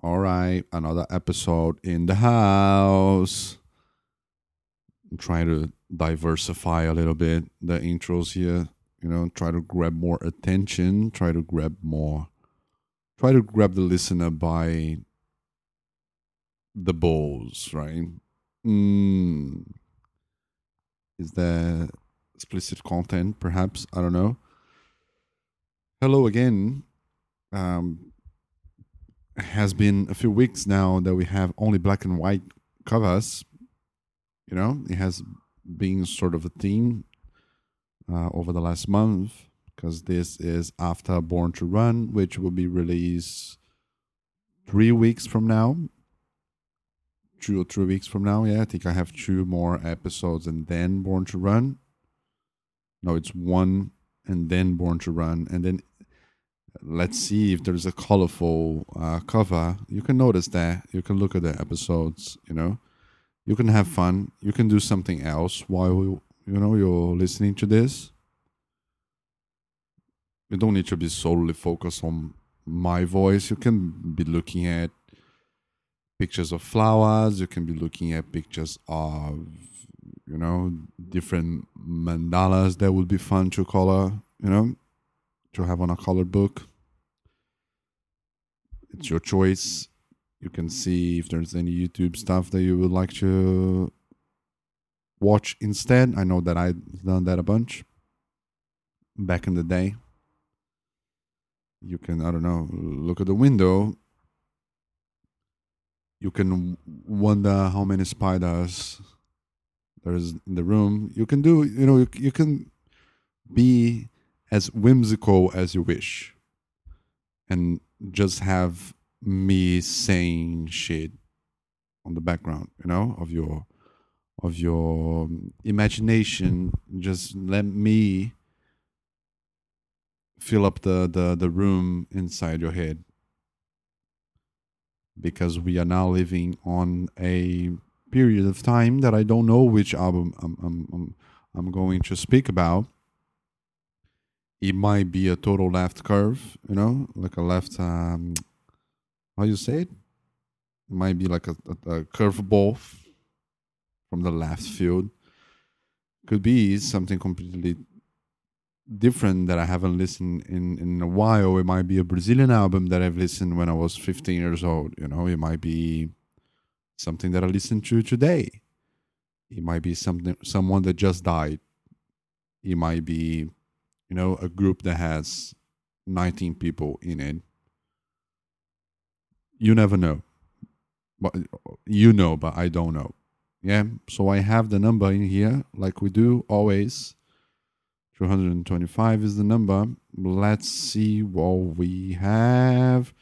All right, another episode in the house. Try to diversify a little bit the intros here. You know, try to grab more attention. Try to grab more. Try to grab the listener by the balls, right? Mm. Is there explicit content? Perhaps I don't know. Hello again. Um, has been a few weeks now that we have only black and white covers. You know, it has been sort of a theme uh, over the last month because this is after Born to Run, which will be released three weeks from now. Two or three weeks from now, yeah. I think I have two more episodes and then Born to Run. No, it's one and then Born to Run, and then let's see if there's a colorful uh, cover. You can notice that. You can look at the episodes. You know, you can have fun. You can do something else while you know you're listening to this. You don't need to be solely focused on my voice. You can be looking at pictures of flowers. You can be looking at pictures of you know different mandalas that would be fun to color. You know, to have on a colored book. It's your choice. You can see if there's any YouTube stuff that you would like to watch instead. I know that I've done that a bunch back in the day. You can, I don't know, look at the window. You can wonder how many spiders there's in the room. You can do, you know, you, you can be as whimsical as you wish and just have me saying shit on the background you know of your of your um, imagination. Just let me fill up the the, the room inside your head. Because we are now living on a period of time that I don't know which album I'm I'm I'm, I'm going to speak about it might be a total left curve, you know, like a left. Um, how you say it? It might be like a, a, a curveball from the left field. Could be something completely different that I haven't listened in in a while. It might be a Brazilian album that I've listened when I was 15 years old. You know, it might be something that I listen to today. It might be something someone that just died. It might be you know, a group that has 19 people in it, you never know. But you know, but I don't know. Yeah. So I have the number in here, like we do always. 225 is the number. Let's see what we have.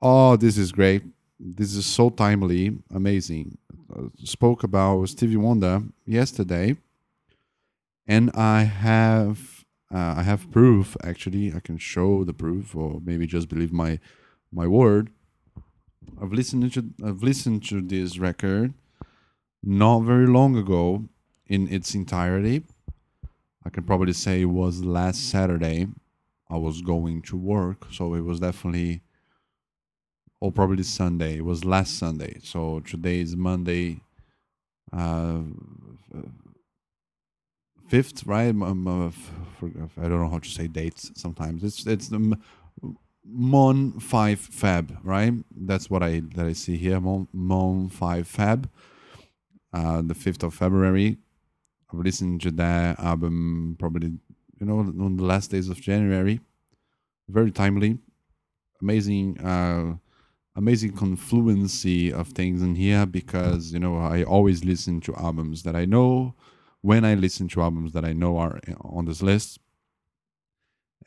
Oh, this is great. This is so timely. Amazing. Uh, spoke about Stevie Wonder yesterday. And I have uh, I have proof. Actually, I can show the proof, or maybe just believe my my word. I've listened to I've listened to this record not very long ago in its entirety. I can probably say it was last Saturday. I was going to work, so it was definitely, or probably Sunday. It was last Sunday. So today is Monday, uh, fifth, right? Um, uh, for, I don't know how to say dates. Sometimes it's it's the Mon five Feb, right? That's what I that I see here. Mon Mon five Feb, uh, the fifth of February. I've listened to that album probably you know on the last days of January. Very timely, amazing. Uh, amazing confluency of things in here because you know I always listen to albums that I know when I listen to albums that I know are on this list,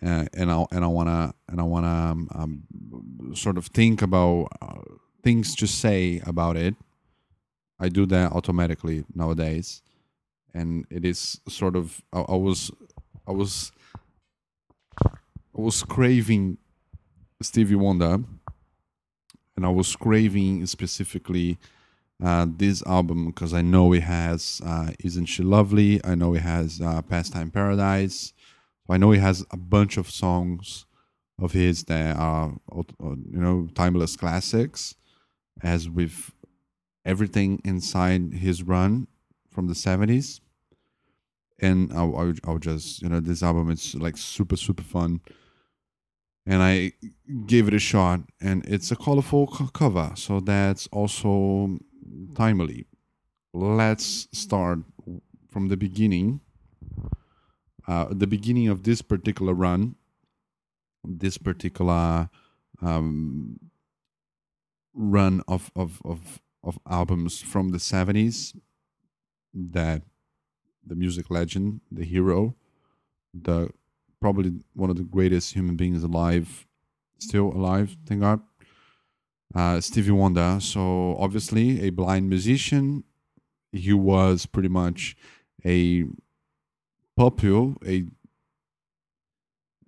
uh, and I and I wanna and I wanna um, um, sort of think about uh, things to say about it. I do that automatically nowadays, and it is sort of I, I was I was I was craving Stevie Wonder, and I was craving specifically uh, this album because I know it has uh, Isn't She Lovely? I know it has uh, Pastime Paradise. I know he has a bunch of songs of his that are, uh, you know, timeless classics. as with everything inside his run from the 70s. And I'll, I'll, I'll just, you know, this album is like super, super fun. And I gave it a shot, and it's a colorful co- cover, so that's also timely. Let's start from the beginning. Uh, the beginning of this particular run, this particular um, run of, of, of, of albums from the 70s that the music legend, the hero, the probably one of the greatest human beings alive, still alive, thank God, uh, Stevie Wonder. So obviously a blind musician, he was pretty much a pupil, a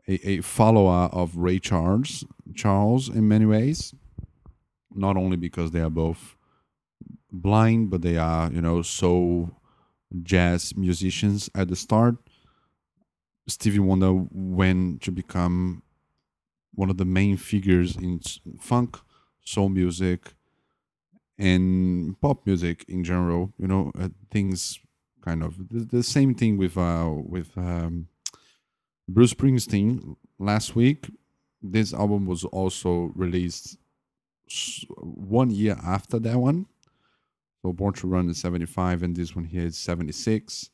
a, a follower of Ray Charles, Charles in many ways, not only because they are both blind, but they are you know so jazz musicians at the start. Stevie Wonder went to become one of the main figures in funk, soul music, and pop music in general. You know, uh, things kind of the, the, same thing with uh, with um, Bruce Springsteen last week. This album was also released one year after that one. So Born to Run is 75, and this one here is 76.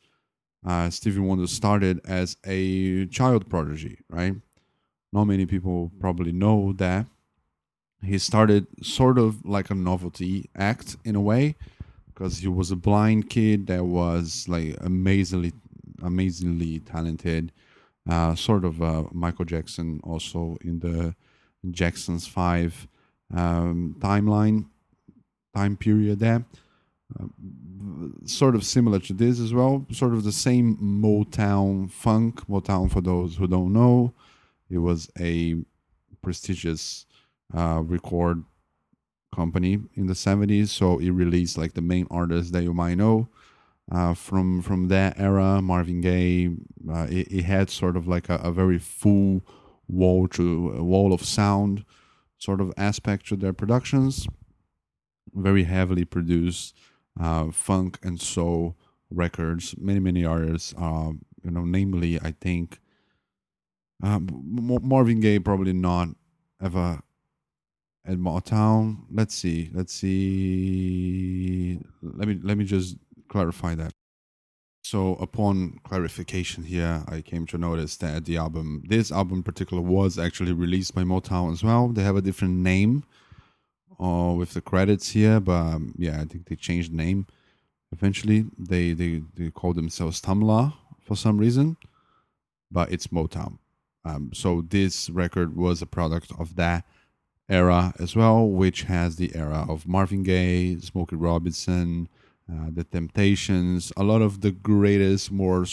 Uh, Stevie Wonder started as a child prodigy, right? Not many people probably know that. He started sort of like a novelty act in a way, because he was a blind kid that was like amazingly, amazingly talented. Uh, sort of uh, Michael Jackson also in the Jackson's Five um, timeline, time period there sort of similar to this as well, sort of the same Motown funk. Motown, for those who don't know, it was a prestigious uh, record company in the 70s. So it released like the main artists that you might know. Uh, from from that era, Marvin Gaye, uh, it, it, had sort of like a, a very full wall to wall of sound sort of aspect to their productions. Very heavily produced uh, funk and soul records. Many many artists, uh, you know, namely I think um, Marvin Gaye probably not ever at Motown. Let's see, let's see. Let me let me just clarify that. So upon clarification here, I came to notice that the album, this album in particular, was actually released by Motown as well. They have a different name uh, with the credits here, but um, yeah, I think they changed the name. Eventually, they they they call themselves Tamla for some reason, but it's Motown. Um, so this record was a product of that era as well, which has the era of Marvin Gaye, Smokey Robinson, uh, The Temptations, a lot of the greatest, more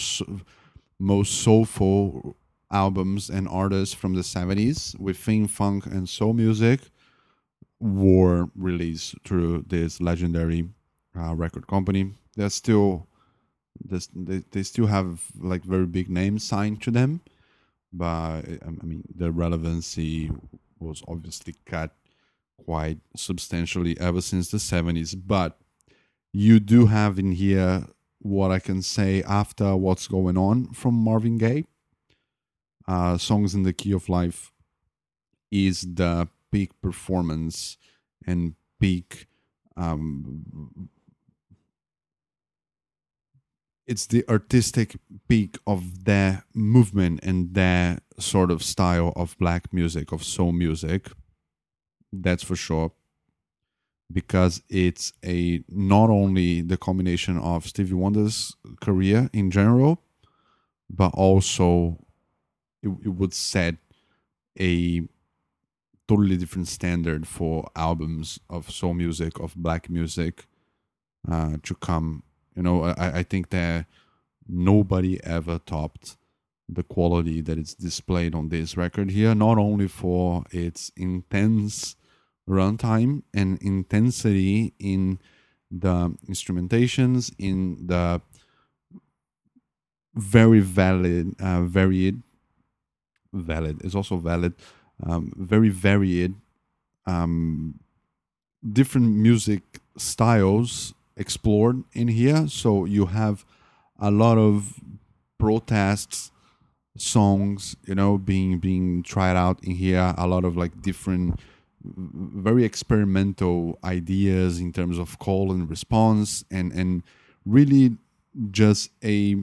most soulful albums and artists from the 70s within funk and soul music were released through this legendary uh, record company. They're still they, they still have like very big names signed to them, but I mean the relevancy was obviously cut quite substantially ever since the 70s. But you do have in here what I can say after what's going on from Marvin Gaye. Uh, Songs in the Key of Life is the peak performance and peak um, it's the artistic peak of their movement and their sort of style of black music of soul music that's for sure because it's a not only the combination of Stevie Wonder's career in general but also it, it would set a totally different standard for albums of soul music, of black music uh, to come. You know, I, I think that nobody ever topped the quality that is displayed on this record here, not only for its intense runtime and intensity in the instrumentations, in the very valid, uh, varied, valid is also valid um, very varied um, different music styles explored in here. So you have a lot of protests songs, you know, being being tried out in here. A lot of like different, very experimental ideas in terms of call and response, and and really just a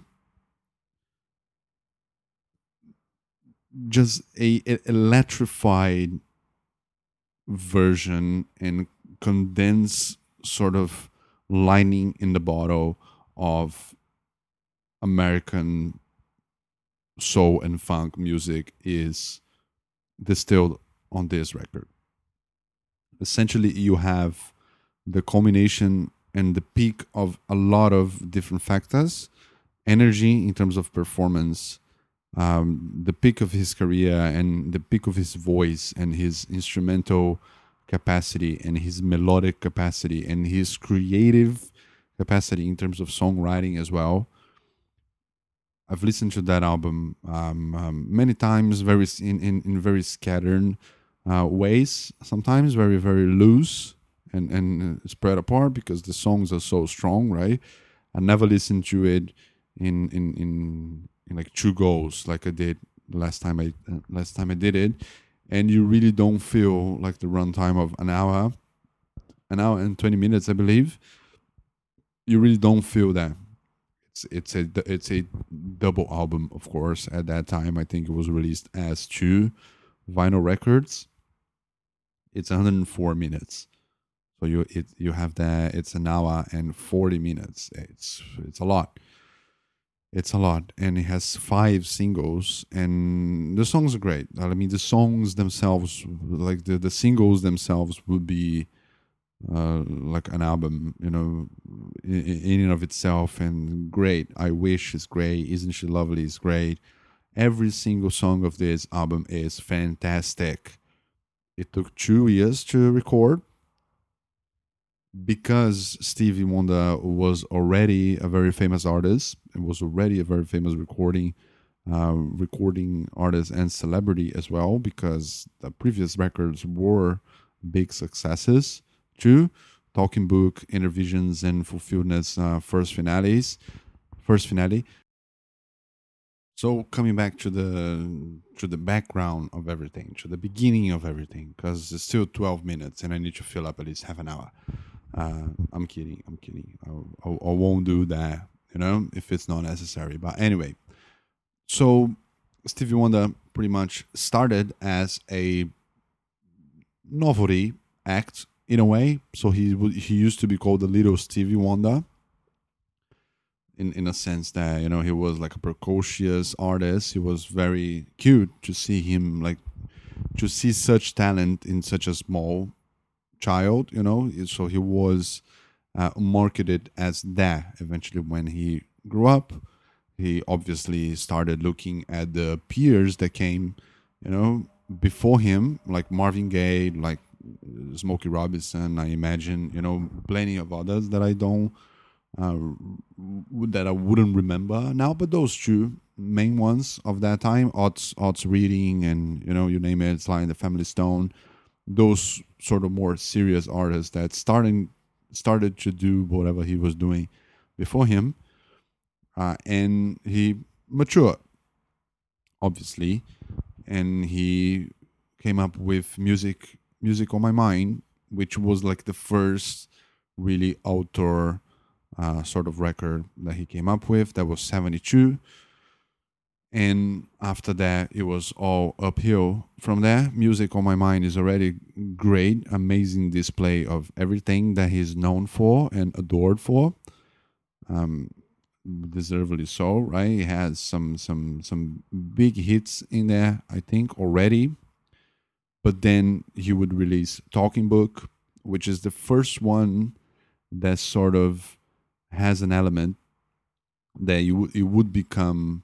just a, a electrified version and condensed sort of lining in the bottle of American soul and funk music is distilled on this record. Essentially, you have the culmination and the peak of a lot of different factors energy in terms of performance, um, the peak of his career, and the peak of his voice and his instrumental capacity and his melodic capacity and his creative capacity in terms of songwriting as well I've listened to that album um, um, many times, very in in, in very scattered uh, ways. Sometimes very very loose and and spread apart because the songs are so strong, right? I never listened to it in in in, in like two goes like I did last time I uh, last time I did it, and you really don't feel like the runtime of an hour, an hour and twenty minutes, I believe. You really don't feel that it's a it's a double album, of course. At that time, I think it was released as two vinyl records. It's 104 minutes, so you it you have that. It's an hour and 40 minutes. It's it's a lot. It's a lot, and it has five singles, and the songs are great. I mean, the songs themselves, like the the singles themselves, would be uh, like an album, you know, in, in and of itself, and great. I wish is great. Isn't she lovely? is great. Every single song of this album is fantastic. It took two years to record because Stevie Wonder was already a very famous artist and was already a very famous recording uh, recording artist and celebrity as well because the previous records were big successes two talking book Innervisions and fulfilledness uh, first finales first finale. So coming back to the to the background of everything to the beginning of everything because it's still 12 minutes and i need to fill up at least half an hour. Uh, i'm kidding i'm kidding. I, I, I won't do that you know if it's not necessary. But anyway so stevie wonder pretty much started as a novelty act in a way. So he he used to be called the little Stevie Wonder. In in a sense that you know he was like a precocious artist. He was very cute to see him like to see such talent in such a small child. You know, so he was uh, marketed as that. Eventually, when he grew up, he obviously started looking at the peers that came, you know, before him, like Marvin Gaye, like Smokey Robinson. I imagine you know plenty of others that I don't uh, that I wouldn't remember now, but those two main ones of that time, Otis, Otis Redding and you know you name it, it's like the Family Stone. Those sort of more serious artists that starting started to do whatever he was doing before him, uh, and he matured, obviously, and he came up with music music on my mind, which was like the first really outdoor uh, sort of record that he came up with. That was 72. And after that, it was all uphill. From there, music on my mind is already great, amazing display of everything that he's known for and adored for. Um, deservedly so, right? He has some some some big hits in there, I think already but then he would release Talking Book, which is the first one that sort of has an element that you you would become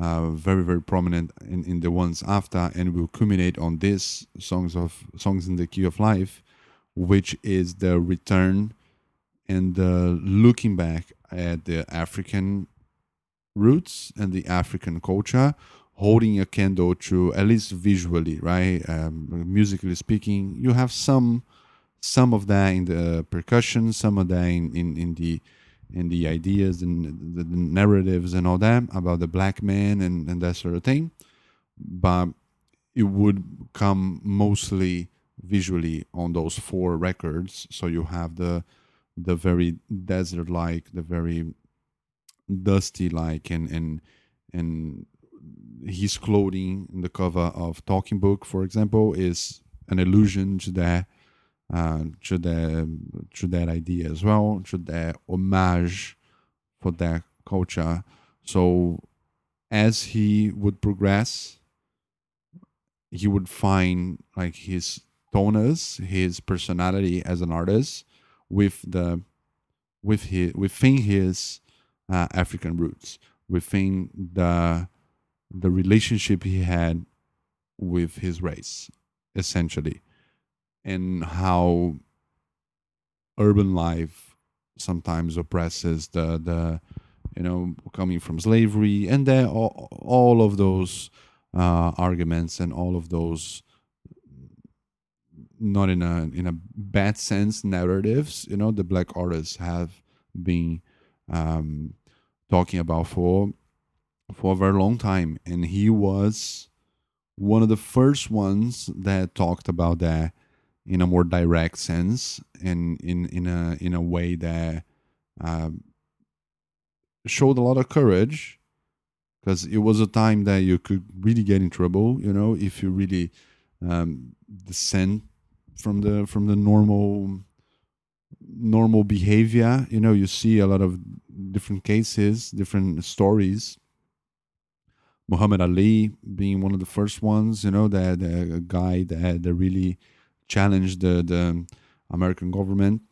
uh, very very prominent in, in the ones after, and will culminate on this songs of songs in the key of life, which is the return and the looking back at the African roots and the African culture holding a candle to at least visually right um, musically speaking you have some some of that in the percussion, some of that in, in, in the in the ideas and the, the, narratives and all that about the black man and, and that sort of thing. But it would come mostly visually on those four records. So you have the the very desert like, the very dusty like and and and his clothing in the cover of Talking Book, for example, is an allusion to that uh, to that to that idea as well, to that homage for that culture. So as he would progress, he would find like his tonus, his personality as an artist with the with his within his uh, African roots, within the the relationship he had with his race, essentially, and how urban life sometimes oppresses the the you know coming from slavery and then all, all of those uh, arguments and all of those not in a in a bad sense narratives you know the black artists have been um, talking about for for a very long time and he was one of the first ones that talked about that in a more direct sense and in in a in a way that um, showed a lot of courage because it was a time that you could really get in trouble you know if you really um, descend from the from the normal normal behavior. You know you see a lot of different cases different stories muhammad ali being one of the first ones you know that a guy that, that really challenged the, the american government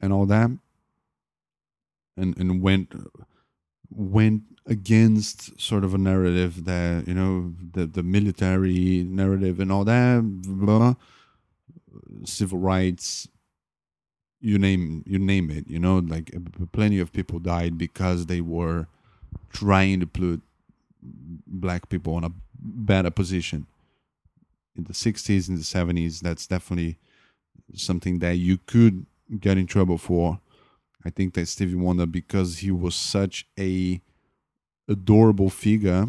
and all that. And and went went against sort of a narrative that you know the the military narrative and all that blah, civil rights you name you name it you know like plenty of people died because they were trying to put black people in a better position. In the 60s and the 70s that's definitely something that you could get in trouble for. I think that stevie wonder because he was such a adorable figure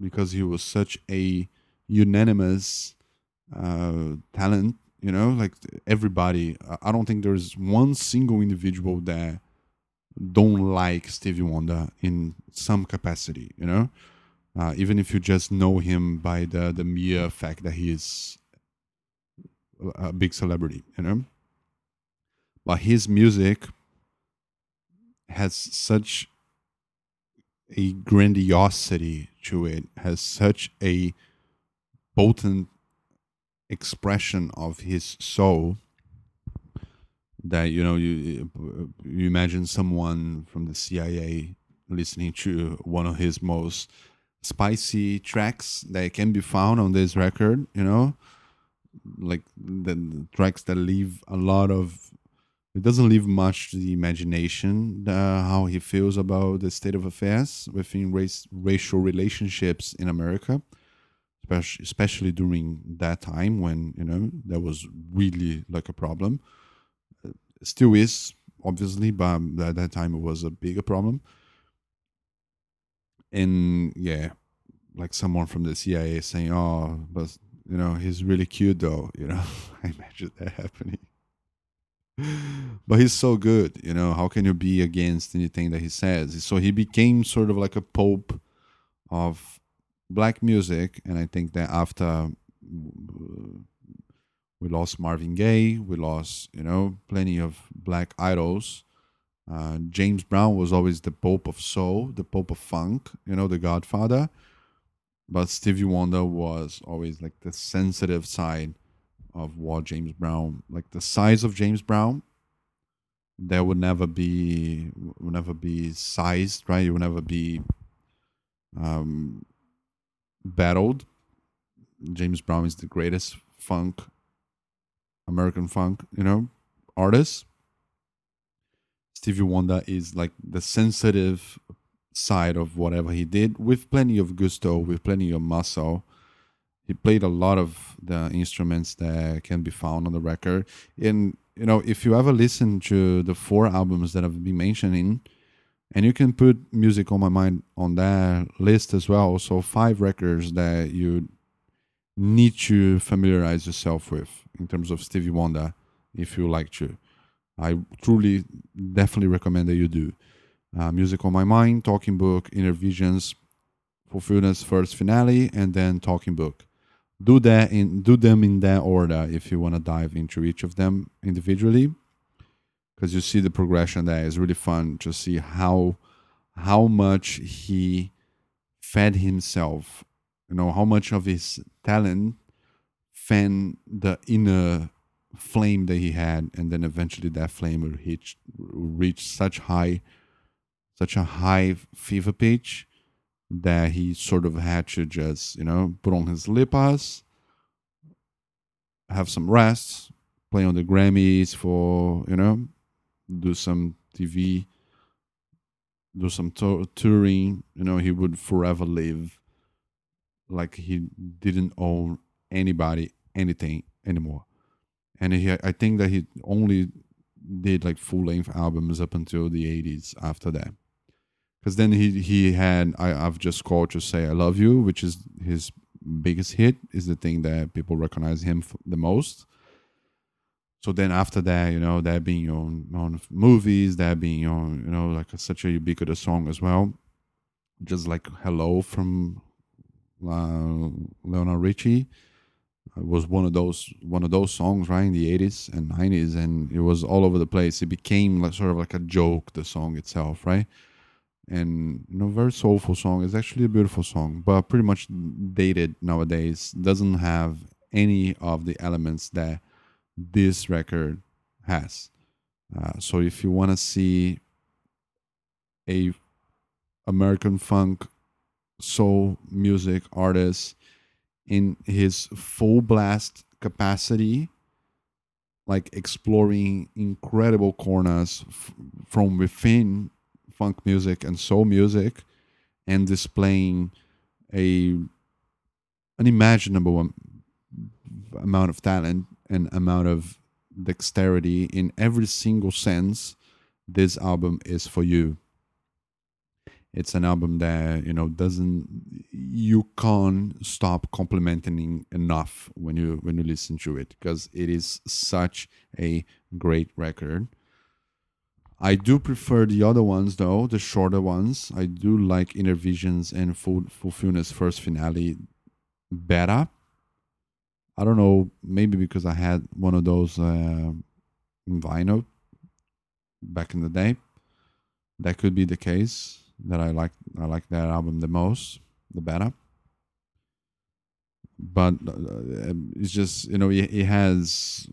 because he was such a unanimous uh, talent you know like everybody i don't think there's one single individual that don't like stevie wonder in some capacity you know? Uh, even if you just know him by the the mere fact that he is a big celebrity you know? But his music has such a grandiosity to it has such a potent expression of his soul that you know you you imagine someone from the CIA listening to one of his most spicy tracks that can be found on this record you know like the, the tracks that leave a lot of it doesn't leave much to the imagination uh, how he feels about the state of affairs within race racial relationships in America especially during that time when you know that was really like a problem. Still is obviously, but at that time it was a bigger problem. And yeah, like someone from the CIA saying, "Oh, but you know, he's really cute though." You know, I imagine that happening. but he's so good, you know. How can you be against anything that he says? So he became sort of like a pope of black music, and I think that after we lost Marvin Gaye, we lost you know plenty of black idols. Uh, James Brown was always the Pope of Soul, the Pope of Funk, you know, the Godfather. But Stevie Wonder was always like the sensitive side of what James Brown, like the size of James Brown, there would never be, would never be sized, right? It would never be um, battled. James Brown is the greatest funk, American funk, you know, artists. Stevie Wonder is like the sensitive side of whatever he did with plenty of gusto, with plenty of muscle. he played a lot of the instruments that can be found on the record. And you know, if you ever listen to the four albums that I've been mentioning, and you can put music on my mind on that list as well. So five records that you need to familiarize yourself with in terms of Stevie Wonder, if you like to. I truly, definitely recommend that you do. Uh, music on my mind, talking book, inner visions, fulfillment's first finale, and then talking book do that in do them in that order if you want to dive into each of them individually because you see the progression there is really fun to see how how much he fed himself you know how much of his talent fan the inner flame that he had and then eventually that flame will reach reach such high such a high fever pitch that he sort of had to just, you know, put on his lipas, have some rest, play on the Grammys for, you know, do some TV, do some to- touring. You know, he would forever live like he didn't own anybody, anything anymore. And he, I think that he only did like full length albums up until the 80s after that because then he he had I, I've just called to say I love you, which is his biggest hit, is the thing that people recognize him the most. So then after that, you know, that being on on movies, that being on you know like such a ubiquitous song as well, just like "Hello" from uh, Lionel Richie. It was one of those one of those songs, right, in the eighties and nineties, and it was all over the place. It became like, sort of like a joke, the song itself, right? and you know very soulful song it's actually a beautiful song but pretty much dated nowadays doesn't have any of the elements that this record has uh, so if you want to see a american funk soul music artist in his full blast capacity like exploring incredible corners f- from within funk music and soul music and displaying a unimaginable amount of talent and amount of dexterity in every single sense this album is for you it's an album that you know doesn't you can't stop complimenting enough when you when you listen to it because it is such a great record I do prefer the other ones though, the shorter ones. I do like Inner Visions and Full Fulfillment's first finale better. I don't know, maybe because I had one of those uh, in vinyl back in the day. That could be the case. That I like, I like that album the most, the better. But uh, it's just you know it, it has,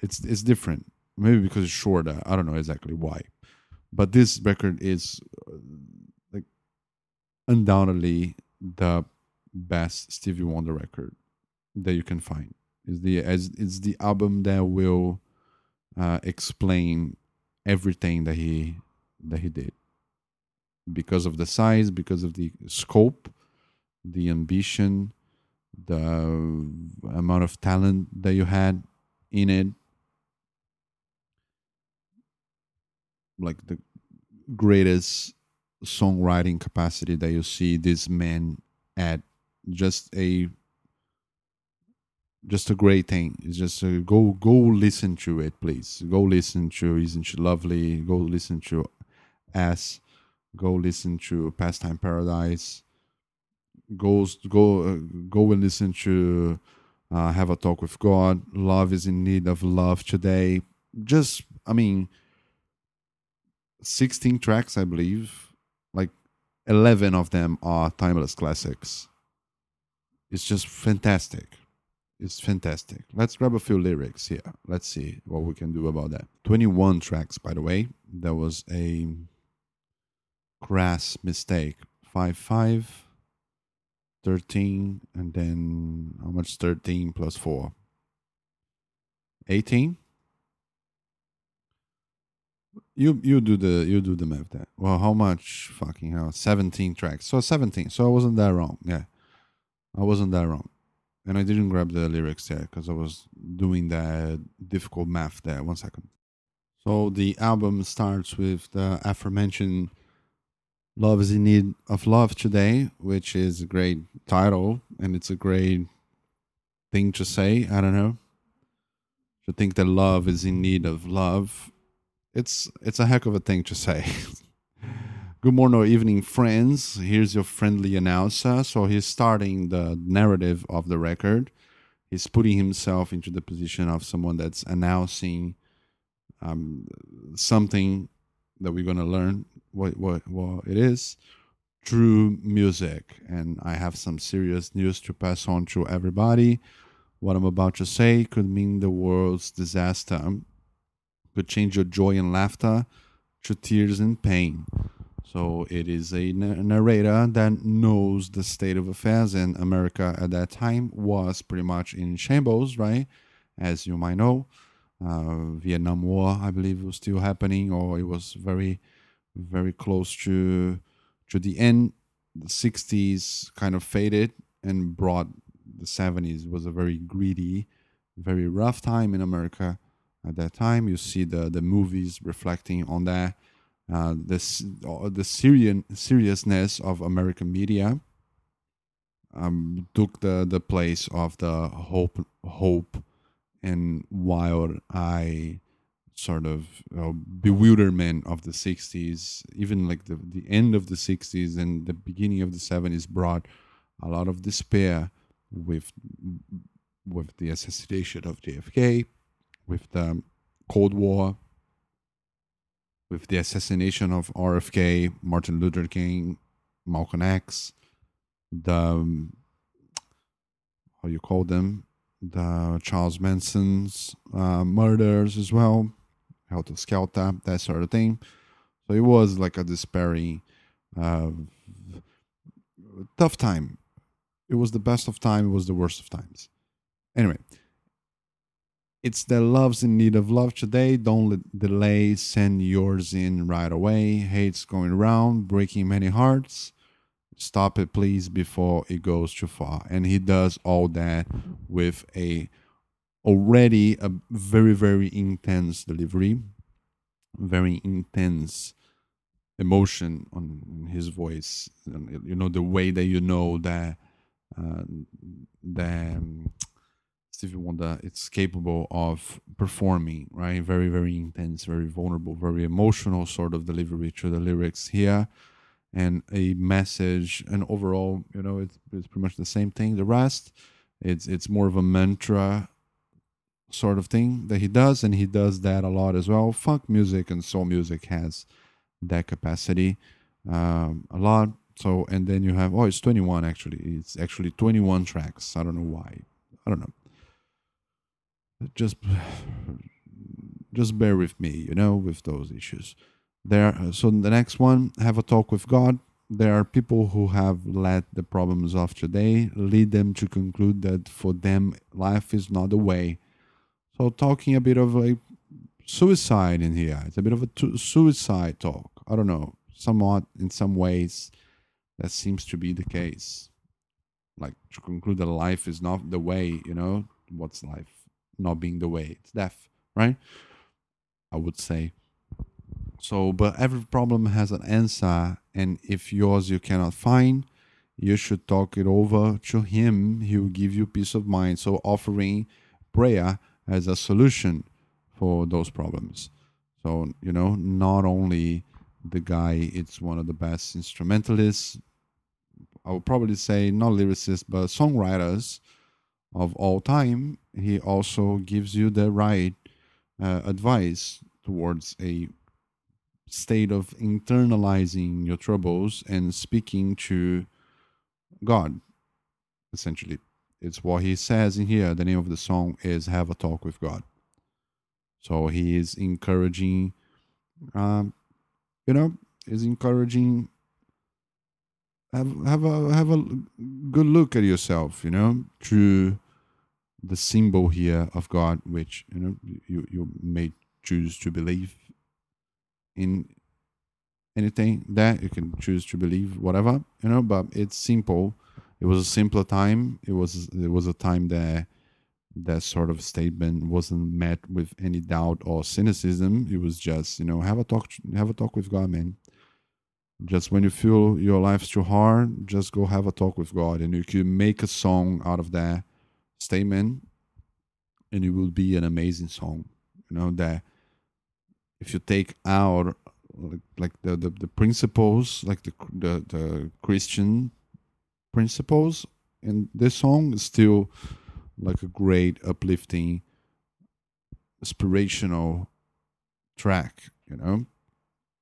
it's it's different maybe because it's shorter. I don't know exactly why, but this record is uh, like undoubtedly the best Stevie Wonder record that you can find. Is the as it's the album that will uh, explain everything that he that he did because of the size, because of the scope, the ambition, the amount of talent that you had in it. Like the greatest songwriting capacity that you see this man at. Just a just a great thing. It's just a, go go listen to it please. Go listen to isn't she lovely? Go listen to s go listen to pastime paradise go go uh, go and listen to uh, have a talk with god love is in need of love today just i mean 16 tracks, I believe. Like 11 of them are timeless classics. It's just fantastic. It's fantastic. Let's grab a few lyrics here. Let's see what we can do about that. 21 tracks, by the way. there was a crass mistake. 5 5, 13, and then how much 13 plus 4? 18? You you do the you do the math there. Well, how much fucking hell? Seventeen tracks. So seventeen. So I wasn't that wrong. Yeah. I wasn't that wrong. And I didn't grab the lyrics yet because I was doing that difficult math there. One second. So the album starts with the aforementioned Love is in Need of Love Today, which is a great title and it's a great thing to say. I don't know. To think that love is in need of love. It's it's a heck of a thing to say. Good morning or evening, friends. Here's your friendly announcer. So he's starting the narrative of the record. He's putting himself into the position of someone that's announcing um, something that we're going to learn what, what, what it is true music. And I have some serious news to pass on to everybody. What I'm about to say could mean the world's disaster, could change your joy and laughter to tears and pain. So it is a narrator that knows the state of affairs, and America at that time was pretty much in shambles, right? As you might know, uh, Vietnam War, I believe, was still happening, or it was very, very close to to the end. The '60s kind of faded and brought the '70s. It was a very greedy, very rough time in America at that time. You see the the movies reflecting on that uh, this uh, the seriousness of American media um, took the, the place of the hope hope and wild eye sort of uh, bewilderment of the 60s even like the, the end of the 60s and the beginning of the 70s brought a lot of despair with with the assassination of JFK with the Cold War with the assassination of RFK, Martin Luther King, Malcolm X, the um, how you call them, the Charles Manson's uh, murders as well, Helter Skelter, that sort of thing. So it was like a despairing, uh, tough time. It was the best of time. It was the worst of times. Anyway, it's the love's in need of love today. Don't delay. Send yours in right away. Hate's going around, breaking many hearts. Stop it, please, before it goes too far. And he does all that with a already a very very intense delivery, very intense emotion on his voice. You know the way that you know that uh, that. Um, Stevie Wonder it's capable of performing, right? Very, very intense, very vulnerable, very emotional sort of delivery to the lyrics here, and a message. And overall, you know, it's, it's pretty much the same thing. The rest, it's it's more of a mantra sort of thing that he does, and he does that a lot as well. Funk music and soul music has that capacity um, a lot. So, and then you have oh, it's 21 actually. It's actually 21 tracks. I don't know why. I don't know just just bear with me, you know, with those issues. There. So the next one, have a talk with God. There are people who have let the problems of today lead them to conclude that for them life is not the way. So talking a bit of like suicide in here. It's a bit of a t- suicide talk. I don't know. Somewhat in some ways, that seems to be the case. Like to conclude that life is not the way. You know, what's life? not being the way it's death right i would say so but every problem has an answer and if yours you cannot find you should talk it over to him he will give you peace of mind so offering prayer as a solution for those problems so you know not only the guy it's one of the best instrumentalists i would probably say not lyricists but songwriters of all time, he also gives you the right uh, advice towards a state of internalizing your troubles and speaking to God. Essentially, it's what he says in here. The name of the song is "Have a Talk with God." So he is encouraging, um, you know, is encouraging have have a have a good look at yourself you know through the symbol here of god which you know you you may choose to believe in anything that you can choose to believe whatever you know but it's simple it was a simpler time. It was it was a time that that sort of statement wasn't met with any doubt or cynicism. It was just you know have a talk have a talk with God, man. Just when you feel your life's too hard, just go have a talk with God, and you can make a song out of that statement, and it will be an amazing song. You know that if you take out like, like the, the the principles, like the the the Christian principles in this song is still like a great uplifting inspirational track you know?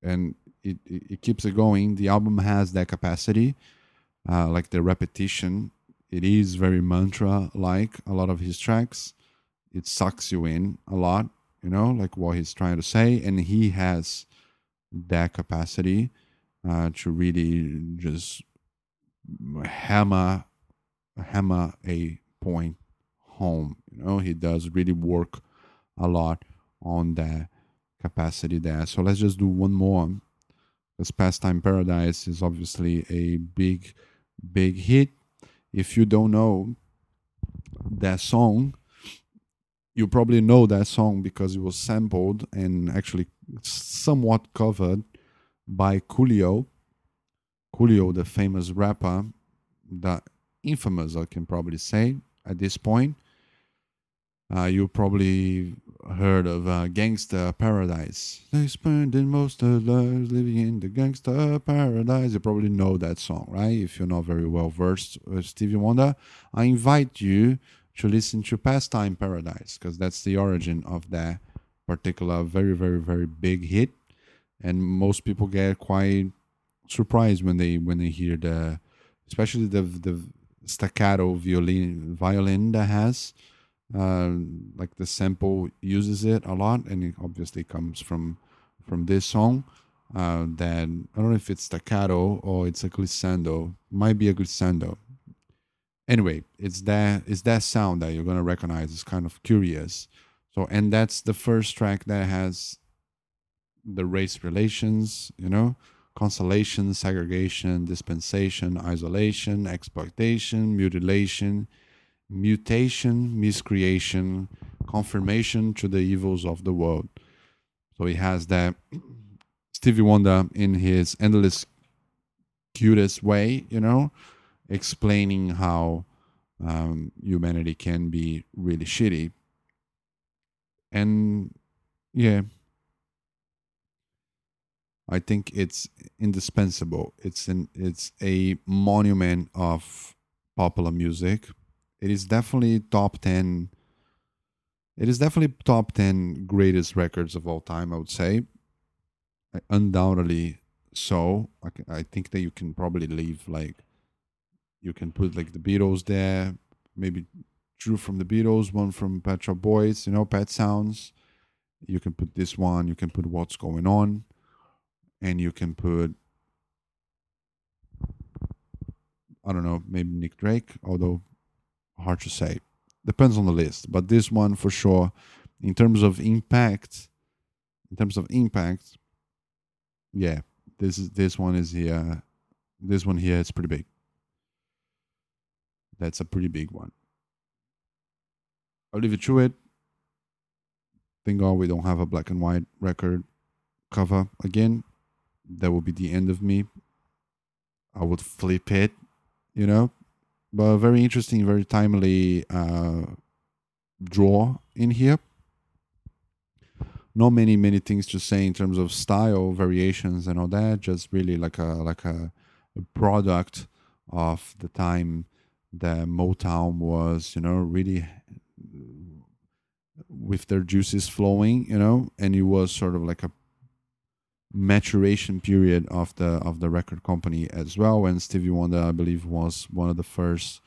And it, it, it keeps it going. The album has that capacity uh, like the repetition. It is very mantra like a lot of his tracks. It sucks you in a lot you know like what he's trying to say. And he has that capacity uh, to really just hammer hammer a point home. You know, he does really work a lot on that capacity there. So let's just do one more. Because Pastime Paradise is obviously a big, big hit. If you don't know that song, you probably know that song because it was sampled and actually somewhat covered by Coolio Coolio, the famous rapper, the infamous, I can probably say at this point. Uh, you probably heard of uh, Gangsta Paradise. They spending most of their lives living in the Gangsta Paradise. You probably know that song, right? If you're not very well versed with Stevie Wonder, I invite you to listen to Pastime Paradise because that's the origin of that particular very, very, very big hit. And most people get quite surprised when they when they hear the especially the the staccato violin violin that has uh, like the sample uses it a lot and it obviously comes from from this song. Uh, that I don't know if it's staccato or it's a glissando. Might be a glissando. Anyway it's that it's that sound that you're gonna recognize. It's kind of curious. So and that's the first track that has the race relations you know consolation, segregation, dispensation, isolation, exploitation, mutilation, mutation, miscreation, confirmation to the evils of the world. So he has that Stevie Wonder in his endless cutest way, you know, explaining how um, humanity can be really shitty. And yeah, I think it's indispensable. It's an it's a monument of popular music. It is definitely top ten. It is definitely top ten greatest records of all time. I would say, undoubtedly so. I, I think that you can probably leave like, you can put like the Beatles there, maybe two from the Beatles, one from Pet Shop Boys. You know, Pet Sounds. You can put this one. You can put What's Going On and you can put I don't know, maybe Nick Drake, although hard to say. Depends on the list, but this one for sure, in terms of impact, in terms of impact, yeah, this is this one is here. This one here is pretty big. That's a pretty big one. I'll leave it to it. Thank God we don't have a black and white record cover again that would be the end of me. I would flip it, you know. But very interesting, very timely uh, draw in here. Not many many things to say in terms of style variations and all that. Just really like a like a, a product of the time that Motown was, you know, really with their juices flowing, you know, and it was sort of like a maturation period of the of the record company as well. And Stevie Wonder, I believe, was one of the first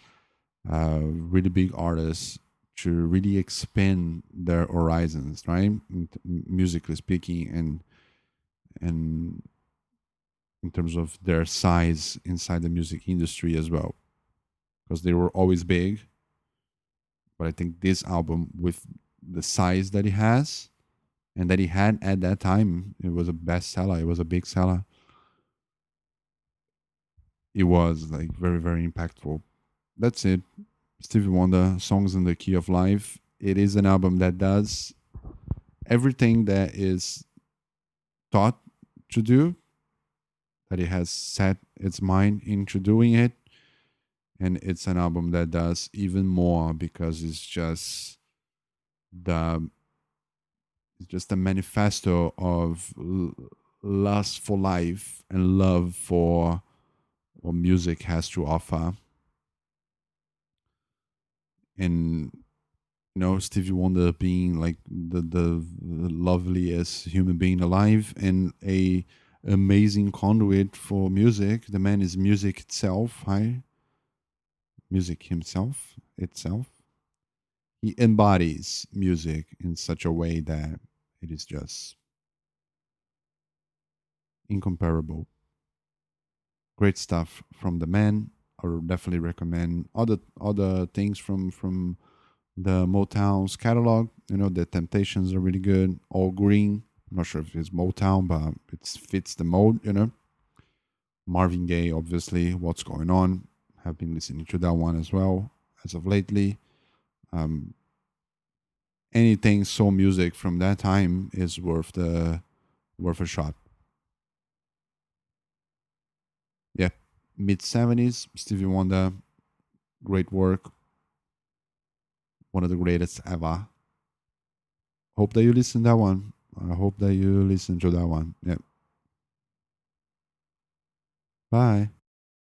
uh, really big artists to really expand their horizons, right? Musically speaking, and and in terms of their size inside the music industry as well, because they were always big. But I think this album, with the size that it has, and that he had at that time. It was a bestseller. It was a big seller. It was like very very impactful. that's it. Stevie Wonder, Songs in the Key of Life. It is an album that does everything that is taught to do, that it has set its mind into doing it. And it's an album that does even more because it's just the it's just a manifesto of lust for life and love for what music has to offer. And you know, Stevie Wonder being like the the, the loveliest human being alive and a amazing conduit for music. The man is music itself, hi. Music himself, itself. He embodies music in such a way that it is just incomparable. Great stuff from the man. I would definitely recommend other other things from from the Motown's catalog. You know, the Temptations are really good. Al Green. I'm not sure if it's Motown, but it fits the mode. You know, Marvin Gaye, obviously. What's going on? Have been listening to that one as well as of lately. Um, anything soul music from that time is worth the worth a shot. Yeah, mid seventies, Stevie Wonder, great work, one of the greatest ever. Hope that you listen that one. I hope that you listen to that one. Yeah. Bye.